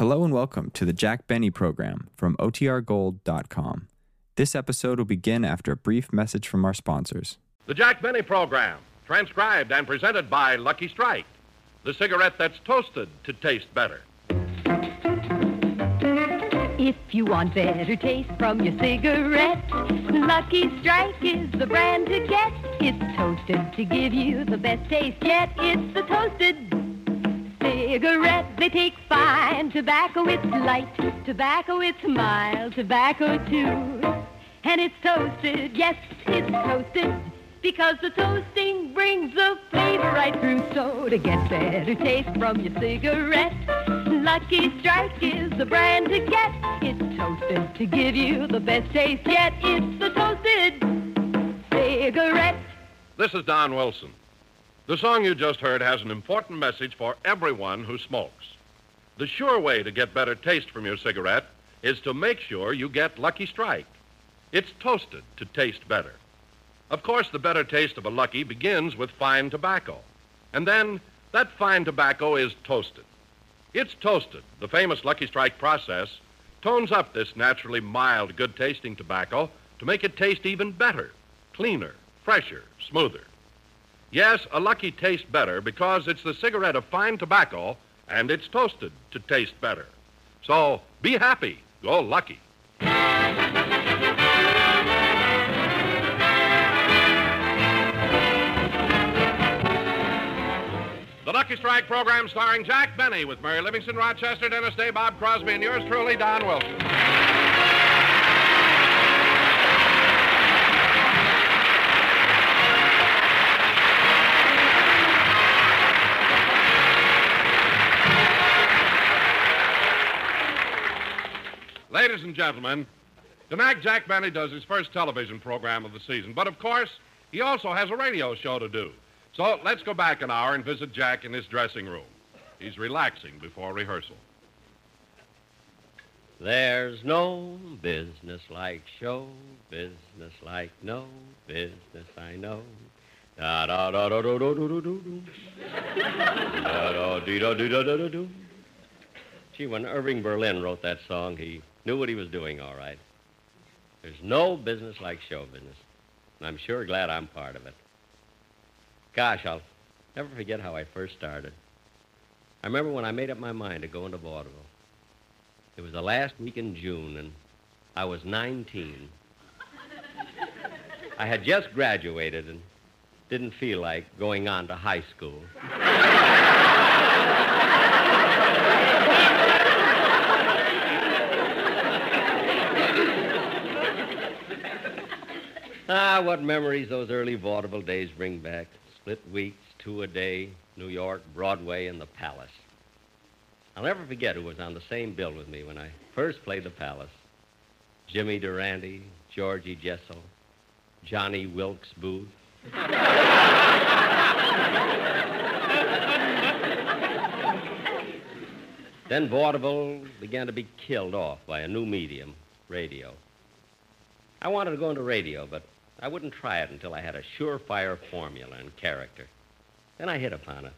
Hello and welcome to the Jack Benny program from OTRGold.com. This episode will begin after a brief message from our sponsors. The Jack Benny program, transcribed and presented by Lucky Strike, the cigarette that's toasted to taste better. If you want better taste from your cigarette, Lucky Strike is the brand to get. It's toasted to give you the best taste yet. It's the toasted cigarette. They take fine tobacco. It's light tobacco. It's mild tobacco too. And it's toasted. Yes, it's toasted. Because the toasting brings the flavor right through. So to get better taste from your cigarette, Lucky Strike is the brand to get. It's toasted to give you the best taste yet. It's the toasted cigarette. This is Don Wilson. The song you just heard has an important message for everyone who smokes. The sure way to get better taste from your cigarette is to make sure you get Lucky Strike. It's toasted to taste better. Of course, the better taste of a Lucky begins with fine tobacco. And then that fine tobacco is toasted. It's toasted. The famous Lucky Strike process tones up this naturally mild, good tasting tobacco to make it taste even better, cleaner, fresher, smoother. Yes, a Lucky tastes better because it's the cigarette of fine tobacco and it's toasted to taste better. So be happy. Go Lucky. The Lucky Strike program starring Jack Benny with Mary Livingstone, Rochester, Dennis Day, Bob Crosby, and yours truly, Don Wilson. Ladies and gentlemen, tonight Jack Benny does his first television program of the season, but of course, he also has a radio show to do. So let's go back an hour and visit Jack in his dressing room. He's relaxing before rehearsal. There's no business like show business like no business I know. Da da da da da da da da. Da da da da da da. Gee, when Irving Berlin wrote that song, he knew what he was doing all right. There's no business like show business. And I'm sure glad I'm part of it. Gosh, I'll never forget how I first started. I remember when I made up my mind to go into vaudeville. It was the last week in June, and I was 19. I had just graduated and didn't feel like going on to high school. Ah, what memories those early vaudeville days bring back. Split weeks, two a day, New York, Broadway, and the Palace. I'll never forget who was on the same bill with me when I first played the Palace. Jimmy Durante, Georgie Jessel, Johnny Wilkes Booth. then vaudeville began to be killed off by a new medium, radio. I wanted to go into radio, but I wouldn't try it until I had a surefire formula and character. Then I hit upon it.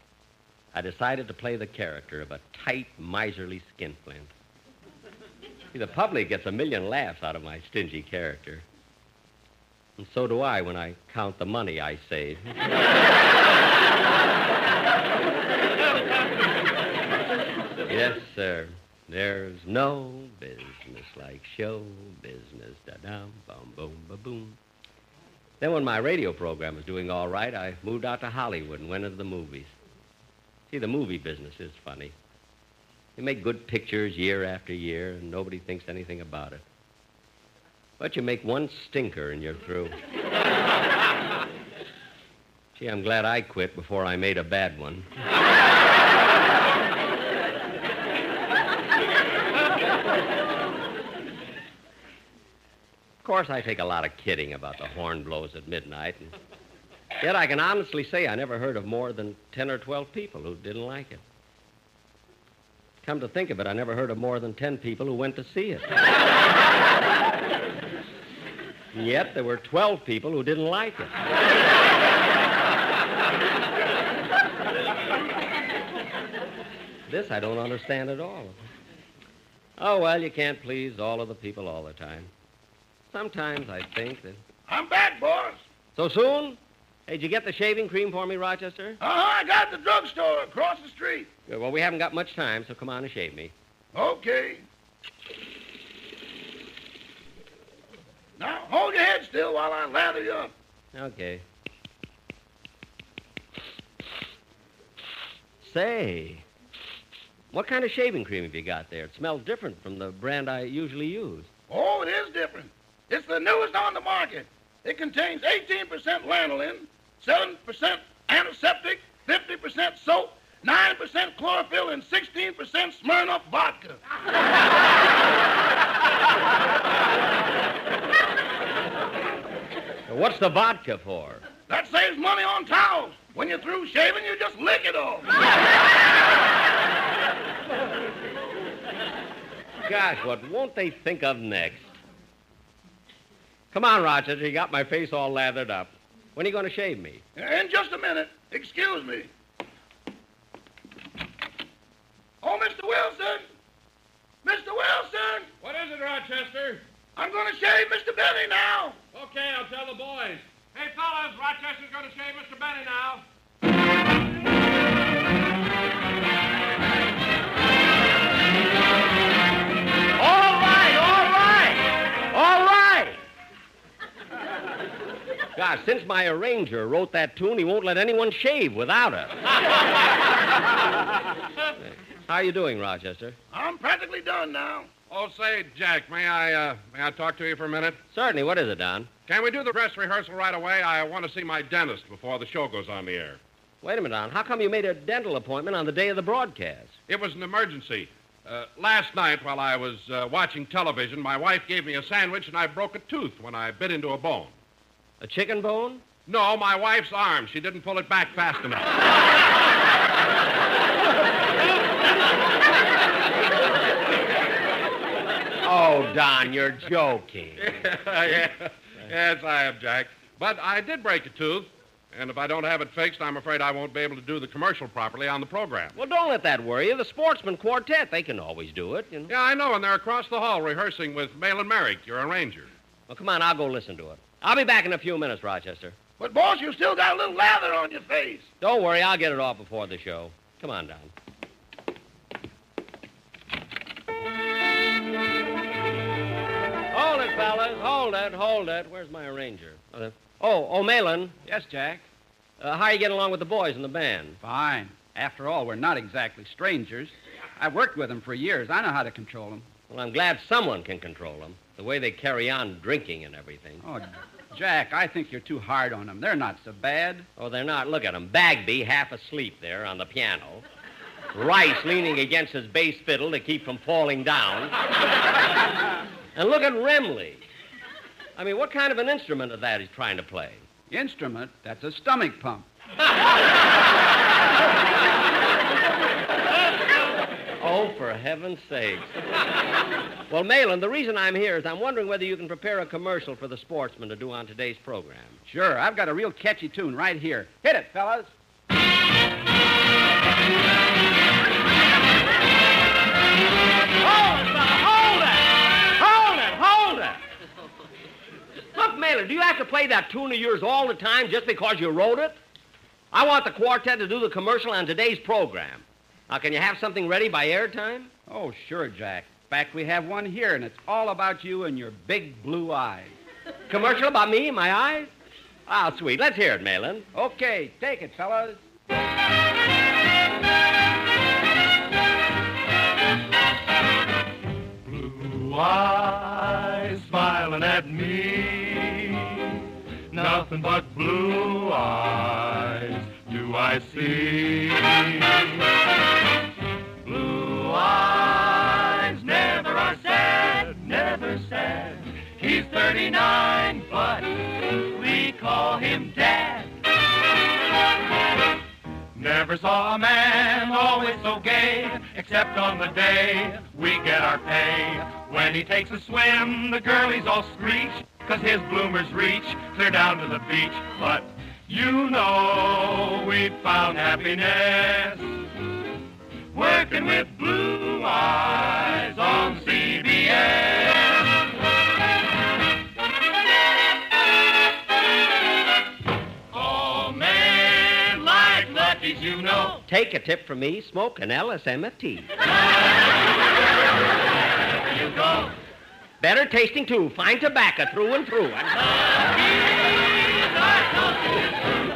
I decided to play the character of a tight, miserly skinflint. See, the public gets a million laughs out of my stingy character. And so do I when I count the money I save. yes, sir. There's no business like show business. Da dum, bum, boom, ba boom. Then, when my radio program was doing all right, I moved out to Hollywood and went into the movies. See, the movie business is funny. You make good pictures year after year, and nobody thinks anything about it. But you make one stinker and you're through. Gee, I'm glad I quit before I made a bad one. Of course, I take a lot of kidding about the horn blows at midnight, and yet I can honestly say I never heard of more than 10 or 12 people who didn't like it. Come to think of it, I never heard of more than 10 people who went to see it. yet there were 12 people who didn't like it. This I don't understand at all. Oh, well, you can't please all of the people all the time. Sometimes I think that. I'm back, boss. So soon? Hey, did you get the shaving cream for me, Rochester? Uh-huh, I got it at the drugstore across the street. Good. Well, we haven't got much time, so come on and shave me. Okay. Now, hold your head still while I lather you up. Okay. Say, what kind of shaving cream have you got there? It smells different from the brand I usually use. Oh, it is different. It's the newest on the market. It contains 18% lanolin, 7% antiseptic, 50% soap, 9% chlorophyll, and 16% Smirnoff vodka. Now, What's the vodka for? That saves money on towels. When you're through shaving, you just lick it off. Gosh, what won't they think of next? Come on, Rochester. You got my face all lathered up. When are you going to shave me? In just a minute. Excuse me. Oh, Mr. Wilson! Mr. Wilson! What is it, Rochester? I'm going to shave Mr. Benny now. Okay, I'll tell the boys. Hey, fellas, Rochester's going to shave Mr. Benny now. Gosh, since my arranger wrote that tune, he won't let anyone shave without her. How are you doing, Rochester? I'm practically done now. Oh, say, Jack, may I, uh, may I talk to you for a minute? Certainly. What is it, Don? Can we do the dress rehearsal right away? I want to see my dentist before the show goes on the air. Wait a minute, Don. How come you made a dental appointment on the day of the broadcast? It was an emergency. Uh, last night, while I was uh, watching television, my wife gave me a sandwich and I broke a tooth when I bit into a bone. A chicken bone? No, my wife's arm. She didn't pull it back fast enough. Oh, Don, you're joking. yeah. Yes, I am, Jack. But I did break a tooth, and if I don't have it fixed, I'm afraid I won't be able to do the commercial properly on the program. Well, don't let that worry you. The Sportsman Quartet, they can always do it. You know? Yeah, I know, and they're across the hall rehearsing with Mahlon Merrick, your arranger. Well, come on, I'll go listen to it. I'll be back in a few minutes, Rochester. But, boss, you still got a little lather on your face. Don't worry, I'll get it off before the show. Come on, down. Hold it, fellas. Hold it, hold it. Where's my arranger? Uh, oh, oh, Mahlon. Yes, Jack. Uh, how are you getting along with the boys in the band? Fine. After all, we're not exactly strangers. I've worked with them for years. I know how to control them. Well, I'm glad someone can control them. The way they carry on drinking and everything. Oh, Jack, I think you're too hard on them. They're not so bad. Oh, they're not. Look at them. Bagby half asleep there on the piano. Rice leaning against his bass fiddle to keep from falling down. and look at Remley. I mean, what kind of an instrument is that he's trying to play? Instrument, that's a stomach pump. Oh, for heaven's sake. well, Mahlon, the reason I'm here is I'm wondering whether you can prepare a commercial for the sportsman to do on today's program. Sure, I've got a real catchy tune right here. Hit it, fellas. Hold it, hold it! Hold it, hold it! Look, Mahlon, do you have to play that tune of yours all the time just because you wrote it? I want the quartet to do the commercial on today's program. Now, can you have something ready by airtime? Oh, sure, Jack. In fact, we have one here, and it's all about you and your big blue eyes. Commercial about me and my eyes? Ah, sweet. Let's hear it, Mahlon. Okay, take it, fellas. Blue eyes smiling at me. Nothing but blue eyes do I see. Blue eyes He's 39, but we call him Dad. Never saw a man always so gay, except on the day we get our pay. When he takes a swim, the girlies all screech, cause his bloomers reach clear down to the beach. But you know we've found happiness working with blue eyes on Take a tip from me, smoke an LSMFT. You go. Better tasting too, fine tobacco through and through.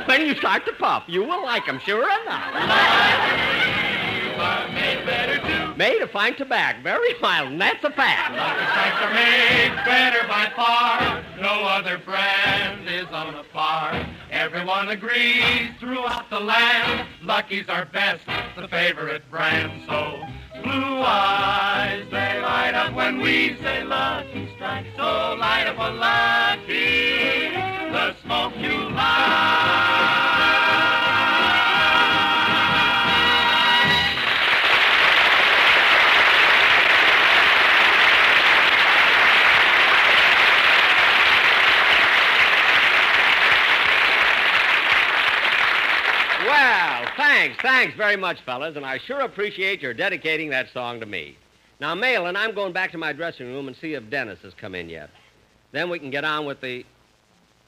When you start to puff, you will like 'em, sure enough. Made better too. Made of fine tobacco, very mild, and that's a fact. Strikes are made better by far. No other brand is on the par. Everyone agrees throughout the land. Lucky's our best, the favorite brand. So blue eyes, they light up when we say Lucky Strike. So light up a Lucky, the smoke you like. Well, thanks, thanks very much, fellas, and I sure appreciate your dedicating that song to me. Now, Mahlon, I'm going back to my dressing room and see if Dennis has come in yet. Then we can get on with the.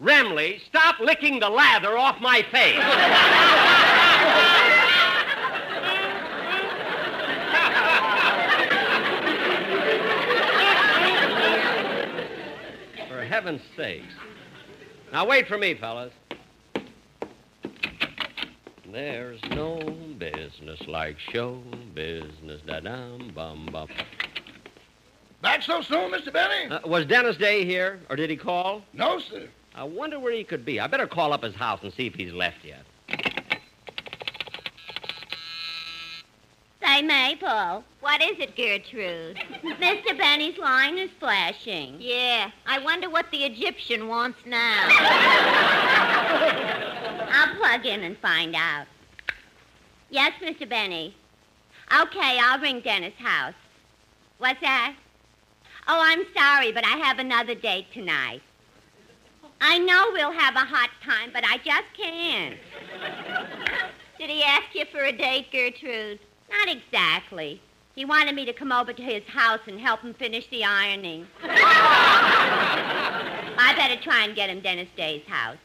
Remley, stop licking the lather off my face. For heaven's sakes. Now, wait for me, fellas. There's no business like show business. Da dum bum bum. Back so soon, Mr. Benny? Uh, was Dennis Day here, or did he call? no, sir. I wonder where he could be. I better call up his house and see if he's left yet. Say, Mabel. What is it, Gertrude? Mr. Benny's line is flashing. Yeah, I wonder what the Egyptian wants now. I'll plug in and find out. Yes, Mr. Benny. Okay, I'll ring Dennis' house. What's that? Oh, I'm sorry, but I have another date tonight. I know we'll have a hot time, but I just can't. Did he ask you for a date, Gertrude? Not exactly. He wanted me to come over to his house and help him finish the ironing. I better try and get him Dennis Day's house.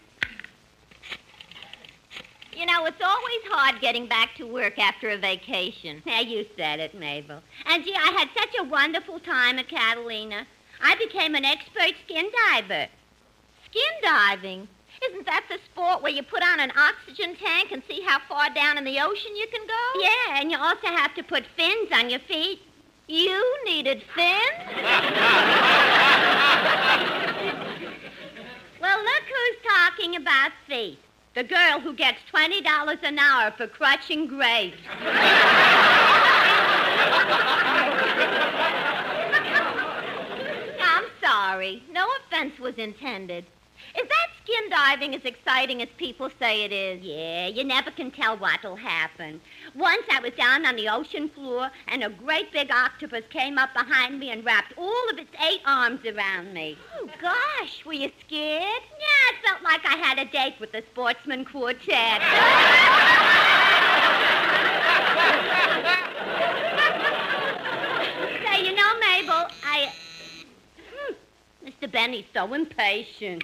You know, it's always hard getting back to work after a vacation. Yeah, you said it, Mabel. And gee, I had such a wonderful time at Catalina. I became an expert skin diver. Skin diving? Isn't that the sport where you put on an oxygen tank and see how far down in the ocean you can go? Yeah, and you also have to put fins on your feet. You needed fins? well, look who's talking about feet. The girl who gets $20 an hour for crutching grapes. I'm sorry. No offense was intended. Is that skin diving as exciting as people say it is? Yeah, you never can tell what'll happen. Once I was down on the ocean floor, and a great big octopus came up behind me and wrapped all of its eight arms around me. Oh, gosh, were you scared? Yeah, it felt like I had a date with the sportsman quartet. Say, you know, Mabel, I. Hmm, Mr. Benny's so impatient.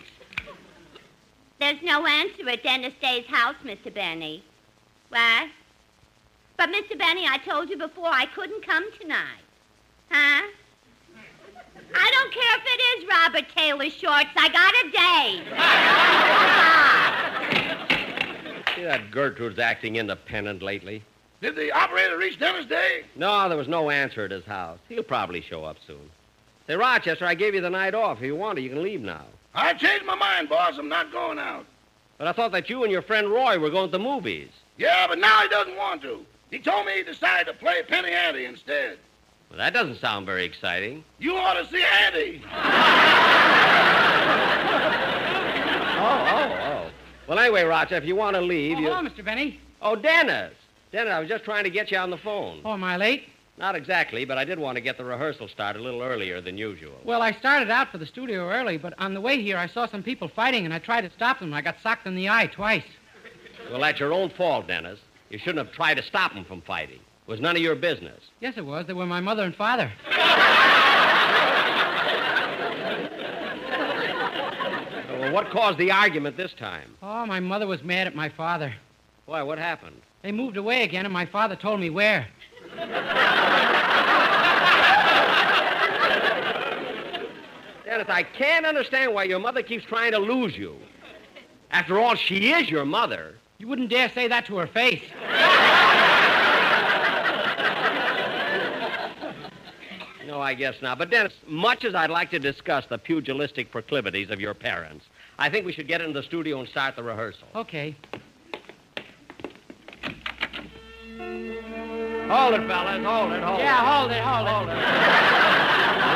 There's no answer at Dennis Day's house, Mr. Benny. What? But, Mr. Benny, I told you before I couldn't come tonight. Huh? I don't care if it is Robert Taylor Shorts. I got a date. See that Gertrude's acting independent lately? Did the operator reach Dennis Day? No, there was no answer at his house. He'll probably show up soon. Say, Rochester, I gave you the night off. If you want it, you can leave now. I changed my mind, boss. I'm not going out. But I thought that you and your friend Roy were going to the movies. Yeah, but now he doesn't want to. He told me he decided to play Penny Ante instead. Well, that doesn't sound very exciting. You ought to see Ante. Oh, oh, oh. Well, anyway, Roger, if you want to leave, Oh, you. hello, Mr. Benny. Oh, Dennis. Dennis, I was just trying to get you on the phone. Oh, am I late? Not exactly, but I did want to get the rehearsal started a little earlier than usual. Well, I started out for the studio early, but on the way here I saw some people fighting, and I tried to stop them. I got socked in the eye twice. Well, that's your own fault, Dennis. You shouldn't have tried to stop them from fighting. It was none of your business. Yes, it was. They were my mother and father. Well, what caused the argument this time? Oh, my mother was mad at my father. Why, what happened? They moved away again, and my father told me where. Dennis, I can't understand why your mother keeps trying to lose you. After all, she is your mother. You wouldn't dare say that to her face. No, I guess not. But, Dennis, much as I'd like to discuss the pugilistic proclivities of your parents, I think we should get into the studio and start the rehearsal. Okay. Hold it, fellas. Hold it, hold Yeah, it. hold it, hold it. Hold it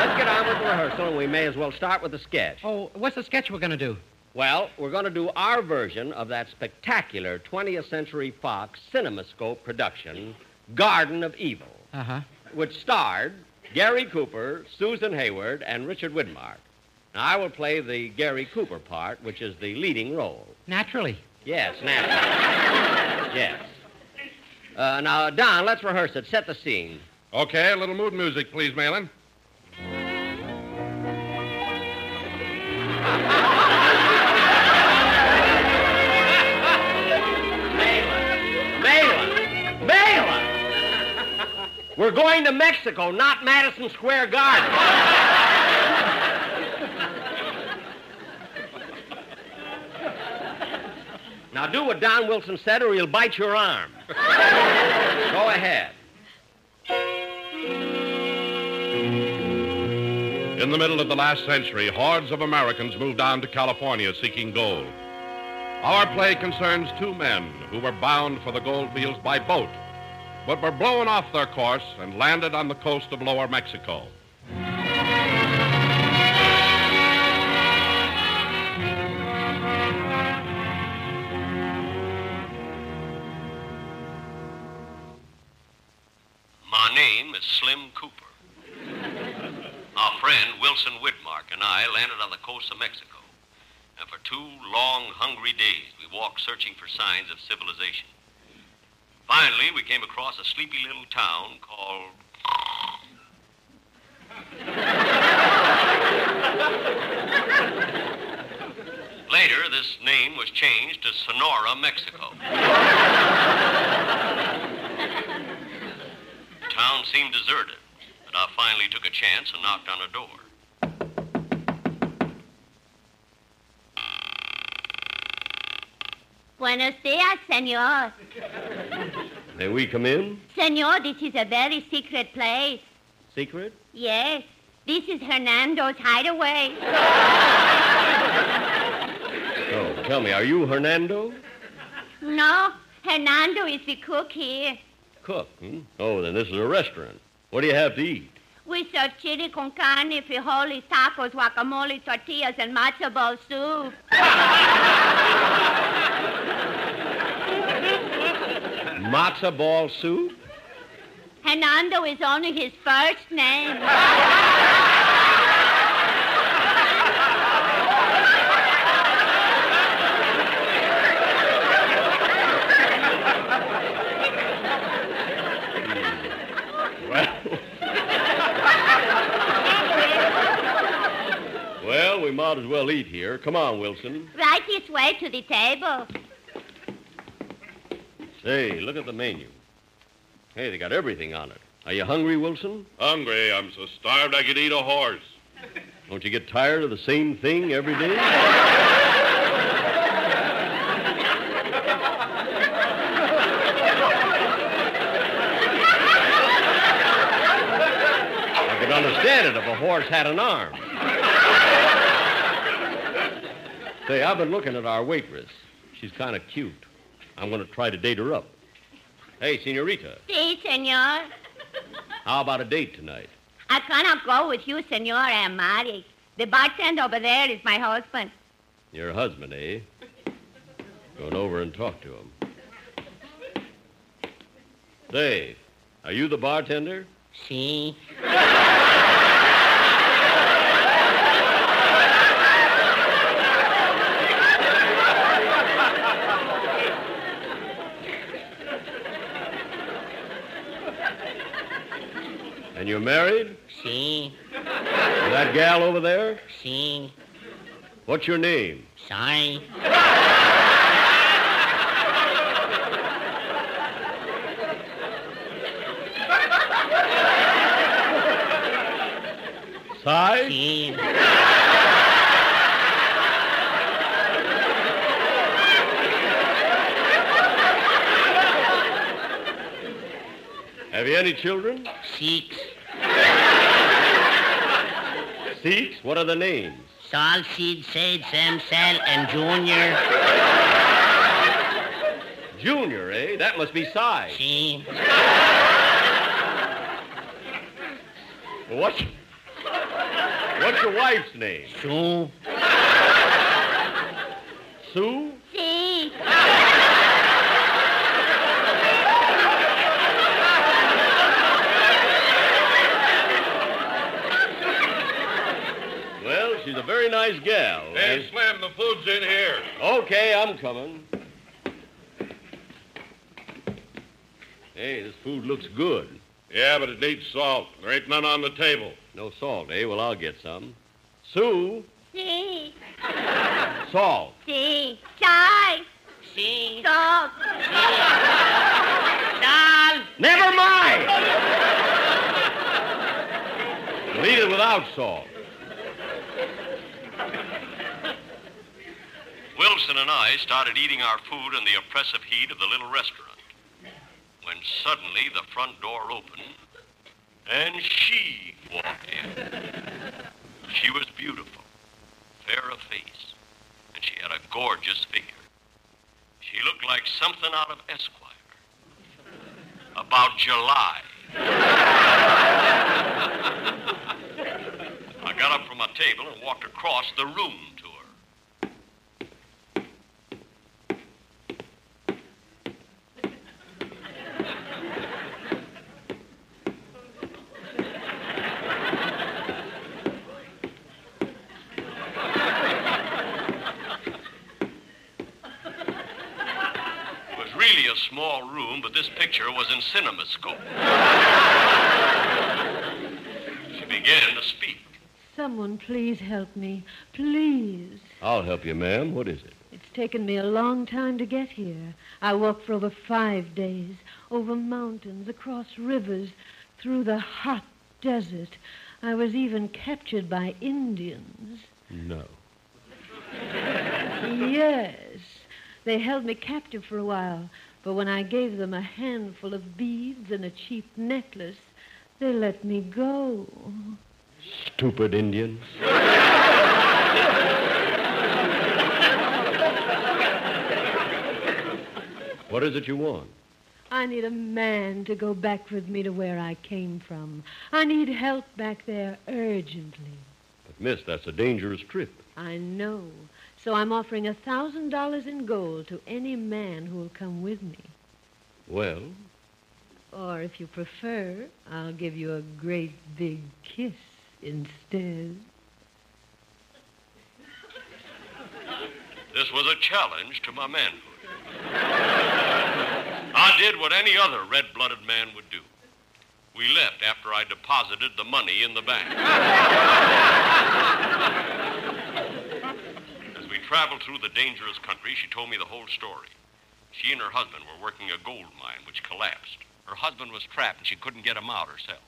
let's get on with the rehearsal, we may as well start with the sketch. Oh, what's the sketch we're going to do? Well, we're going to do our version of that spectacular 20th Century Fox CinemaScope production, Garden of Evil, Uh huh. which starred Gary Cooper, Susan Hayward, and Richard Widmark. Now, I will play the Gary Cooper part, which is the leading role. Naturally. Yes, naturally. yes. Uh, now, Don, let's rehearse it. Set the scene. Okay, a little mood music, please, Mahlon. Mahlon! We're going to Mexico, not Madison Square Garden. now do what Don Wilson said, or he'll bite your arm. Go ahead. In the middle of the last century, hordes of Americans moved on to California seeking gold. Our play concerns two men who were bound for the gold fields by boat, but were blown off their course and landed on the coast of lower Mexico. My name is Slim Cooper. Our friend Wilson Widmark and I landed on the coast of Mexico. And for two long, hungry days, we walked searching for signs of civilization. Finally, we came across a sleepy little town called. Later, this name was changed to Sonora, Mexico. The town seemed deserted, but I finally took a chance and knocked on a door. Buenos dias, senor. May we come in? Senor, this is a very secret place. Secret? Yes. This is Hernando's hideaway. Oh, tell me, are you Hernando? No, Hernando is the cook here. Cook, hmm? Oh, then this is a restaurant. What do you have to eat? We serve chili con carne, frijoles, tacos, guacamole, tortillas, and matzo ball soup. Matzo ball soup? Hernando is only his first name. Hmm. Well. well, we might as well eat here. Come on, Wilson. Right this way to the table. Say, look at the menu. Hey, they got everything on it. Are you hungry, Wilson? Hungry, I'm so starved I could eat a horse. Don't you get tired of the same thing every day? I could understand it if a horse had an arm. Say, I've been looking at our waitress. She's kind of cute. I'm going to try to date her up. Hey, senorita, Si, senor. how about a date tonight? I cannot go with you, senor. I am married. The bartender over there is my husband. Your husband, eh? Going over and talk to him. Say, are you the bartender? See? You married? Si. That gal over there? Si. What's your name? Sorry. Sai? Si. Have you any children? Six. Six? What are the names? Sol, Sid, Sade, Sam, Sal, and Junior. Junior, eh? That must be Cy. Si. Well, what's, what's your wife's name? Sue. Sue? See? Well, she's a very nice gal. Hey, Slim, the food's in here. Okay, I'm coming. Hey, this food looks good. Yeah, but it needs salt. There ain't none on the table. No salt, eh? Well, I'll get some. Sue, See? salt. See? Shy? Si. Salt? Sol. Never mind! We'll eat it without salt. And I started eating our food in the oppressive heat of the little restaurant. When suddenly the front door opened and she walked in. She was beautiful, fair of face, and she had a gorgeous figure. She looked like something out of Esquire. About July. I got up from my table and walked across the room to her. It was really a small room, but this picture was in CinemaScope. she began to speak. Someone please help me. Please. I'll help you, ma'am. What is it? It's taken me a long time to get here. I walked for over five days, over mountains, across rivers, through the hot desert. I was even captured by Indians. No. Yes. They held me captive for a while, but when I gave them a handful of beads and a cheap necklace, they let me go. Stupid Indians. what is it you want? I need a man to go back with me to where I came from. I need help back there urgently. But, miss, that's a dangerous trip. I know. So I'm offering a thousand dollars in gold to any man who will come with me. Well, Or if you prefer, I'll give you a great big kiss instead. This was a challenge to my manhood. I did what any other red-blooded man would do. We left after I deposited the money in the bank. As traveled through the dangerous country, she told me the whole story. She and her husband were working a gold mine which collapsed. Her husband was trapped and she couldn't get him out herself.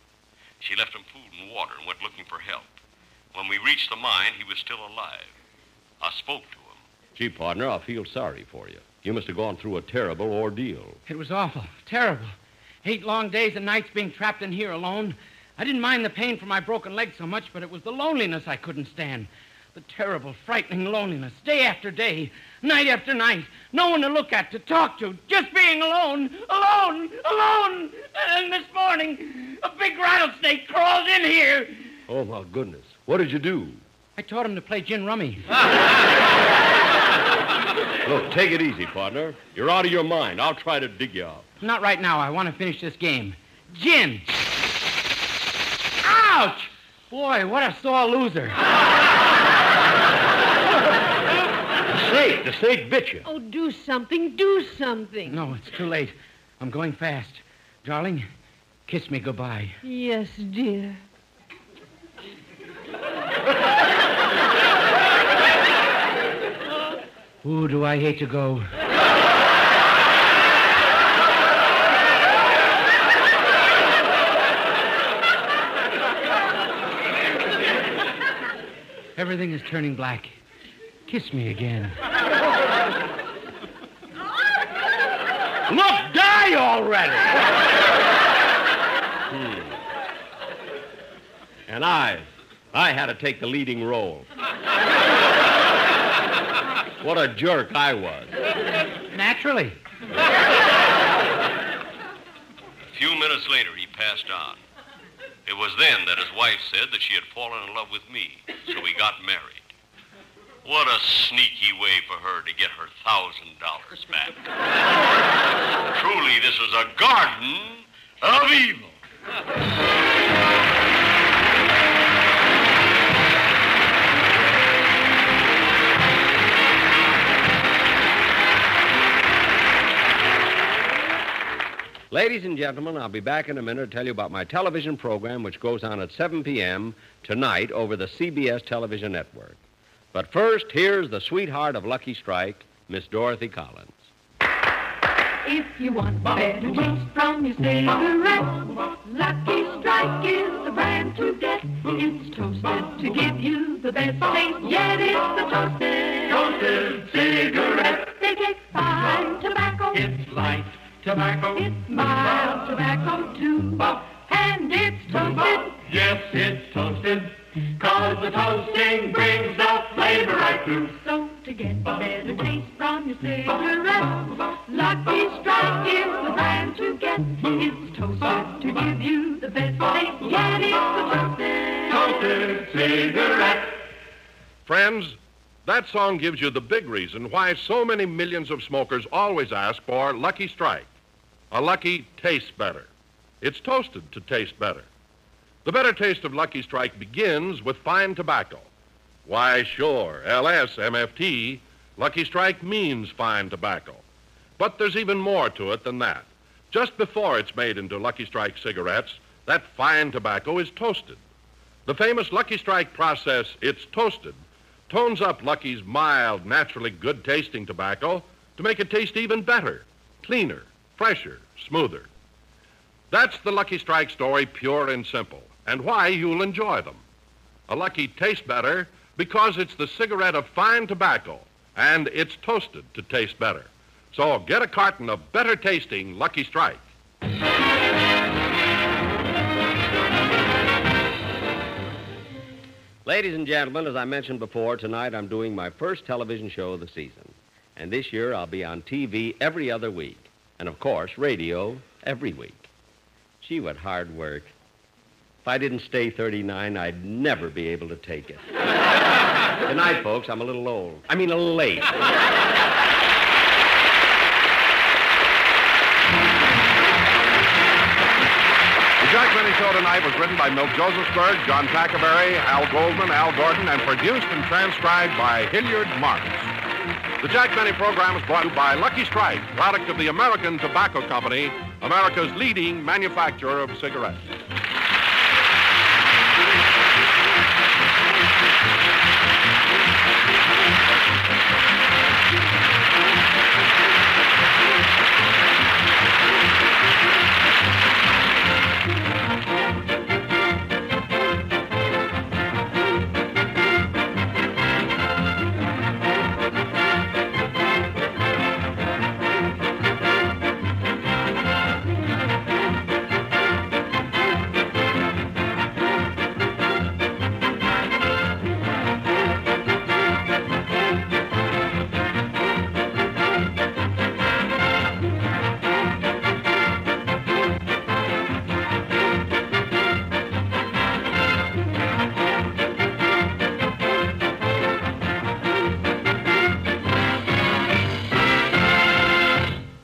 She left him food and water and went looking for help. When we reached the mine, he was still alive. I spoke to him. gee, partner, I feel sorry for you. You must have gone through a terrible ordeal. It was awful, terrible. Eight long days and nights being trapped in here alone. I didn't mind the pain from my broken leg so much, but it was the loneliness I couldn't stand. The terrible, frightening loneliness, day after day, night after night. No one to look at, to talk to, just being alone, alone, alone. And this morning, a big rattlesnake crawled in here. Oh, my goodness. What did you do? I taught him to play gin rummy. Look, take it easy, partner. You're out of your mind. I'll try to dig you out. Not right now. I want to finish this game. Gin. Ouch! Boy, what a sore loser. The snake. The snake bit you. Oh, do something, do something. No, it's too late. I'm going fast. Darling, kiss me goodbye. Yes, dear. Ooh, do I hate to go. Everything is turning black. Kiss me again. Look, die already! Hmm. And I, I had to take the leading role. What a jerk I was. Naturally. A few minutes later, he passed on. It was then that his wife said that she had fallen in love with me, so we got married. What a sneaky way for her to get her thousand dollars back. Truly, this is a garden of evil. Ladies and gentlemen, I'll be back in a minute to tell you about my television program, which goes on at 7 p.m. tonight over the CBS television network. But first, here's the sweetheart of Lucky Strike, Miss Dorothy Collins. If you want better taste from your cigarette, Lucky Strike is the brand to get. It's toasted to give you the best taste, yet it's the toasted, toasted cigarette. They take fine tobacco. It's light tobacco. It's mild tobacco too. And it's toasted. Yes, it's toasted. Cause the toasting brings the flavor right through. So to get better taste from your cigarette, Lucky Strike is the brand to get. It's toasted to give you the best taste, yet it's the toasted. Toasted cigarette. Friends, that song gives you the big reason why so many millions of smokers always ask for Lucky Strike. A Lucky tastes better. It's toasted to taste better. The better taste of Lucky Strike begins with fine tobacco. Why, sure, LSMFT, Lucky Strike means fine tobacco. But there's even more to it than that. Just before it's made into Lucky Strike cigarettes, that fine tobacco is toasted. The famous Lucky Strike process, it's toasted, tones up Lucky's mild, naturally good tasting tobacco to make it taste even better, cleaner, fresher, smoother. That's the Lucky Strike story, pure and simple, and why you'll enjoy them. A Lucky tastes better because it's the cigarette of fine tobacco, and it's toasted to taste better. So get a carton of better tasting Lucky Strike. Ladies and gentlemen, as I mentioned before, tonight I'm doing my first television show of the season. And this year I'll be on TV every other week. And of course, radio every week. Gee, what hard work. If I didn't stay 39, I'd never be able to take it. Good night, folks. I'm a little old. I mean, a little late. The Jack Benny Show tonight was written by Milt Josefsberg, John Tackaberry, Hal Goldman, Al Gordon, and produced and transcribed by Hilliard Marks. The Jack Benny program is brought to you by Lucky Strike, product of the American Tobacco Company, America's leading manufacturer of cigarettes.